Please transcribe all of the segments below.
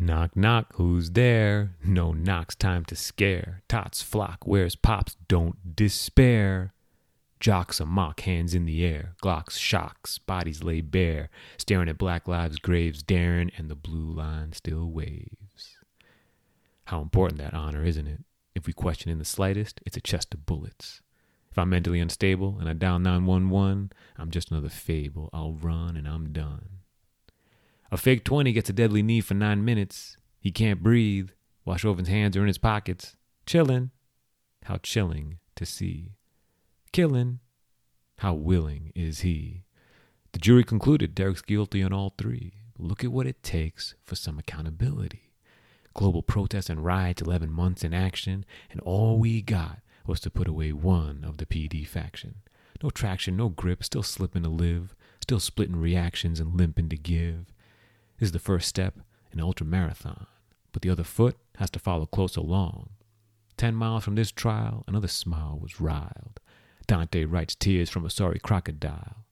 Knock, knock, who's there? No knocks, time to scare. Tots flock, where's pops? Don't despair. Jocks a mock, hands in the air. Glocks, shocks, bodies lay bare. Staring at black lives' graves, daring, and the blue line still waves. How important that honor, isn't it? If we question in the slightest, it's a chest of bullets. If I'm mentally unstable and I dial 911, I'm just another fable. I'll run and I'm done. A fake 20 gets a deadly knee for nine minutes. He can't breathe. while Chauvin's hands are in his pockets. Chillin'. How chilling to see. Killin'. How willing is he? The jury concluded Derek's guilty on all three. Look at what it takes for some accountability. Global protests and riots, 11 months in action, and all we got was to put away one of the PD faction. No traction, no grip, still slipping to live, still splitting reactions and limping to give. Is the first step in ultra marathon, but the other foot has to follow close along. Ten miles from this trial, another smile was riled. Daunte Wright's tears from a sorry crocodile.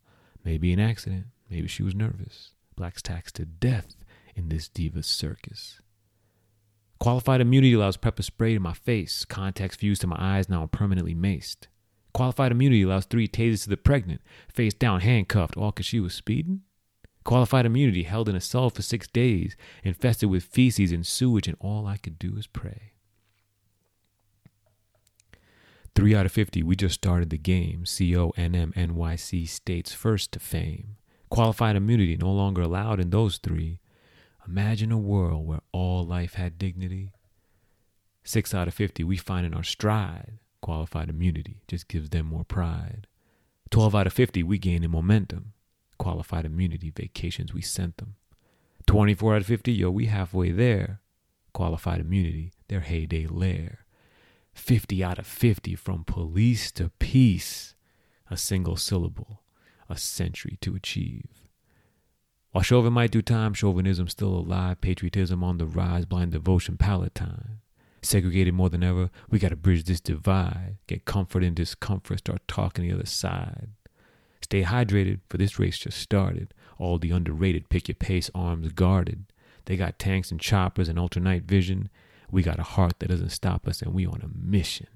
Maybe an accident, maybe she was nervous. Blacks taxed to death in this diva's circus. Qualified immunity allows pepper spray to my face, contacts fused to my eyes, now I'm permanently maced. Qualified immunity allows three tasers to the pregnant, face down, handcuffed, all because she was speeding? Qualified immunity held in a cell for six days, infested with feces and sewage, and all I could do is pray. Three out of 50, we just started the game. CO NM NYC states first to fame. Qualified immunity no longer allowed in those three. Imagine a world where all life had dignity. Six out of 50, we find in our stride. Qualified immunity just gives them more pride. 12 out of 50, we gain in momentum qualified immunity vacations we sent them. 24 out of 50, yo, we halfway there. Qualified immunity, their heyday lair. 50 out of 50 from police to peace. A single syllable, a century to achieve. While Chauvin might do time, chauvinism still alive, patriotism on the rise, blind devotion palatine. Segregated more than ever, we gotta bridge this divide, get comfort in discomfort, start talking the other side. Stay hydrated, for this race just started. All the underrated pick your pace, arms guarded. They got tanks and choppers and ultra night vision. We got a heart that doesn't stop us, and we on a mission.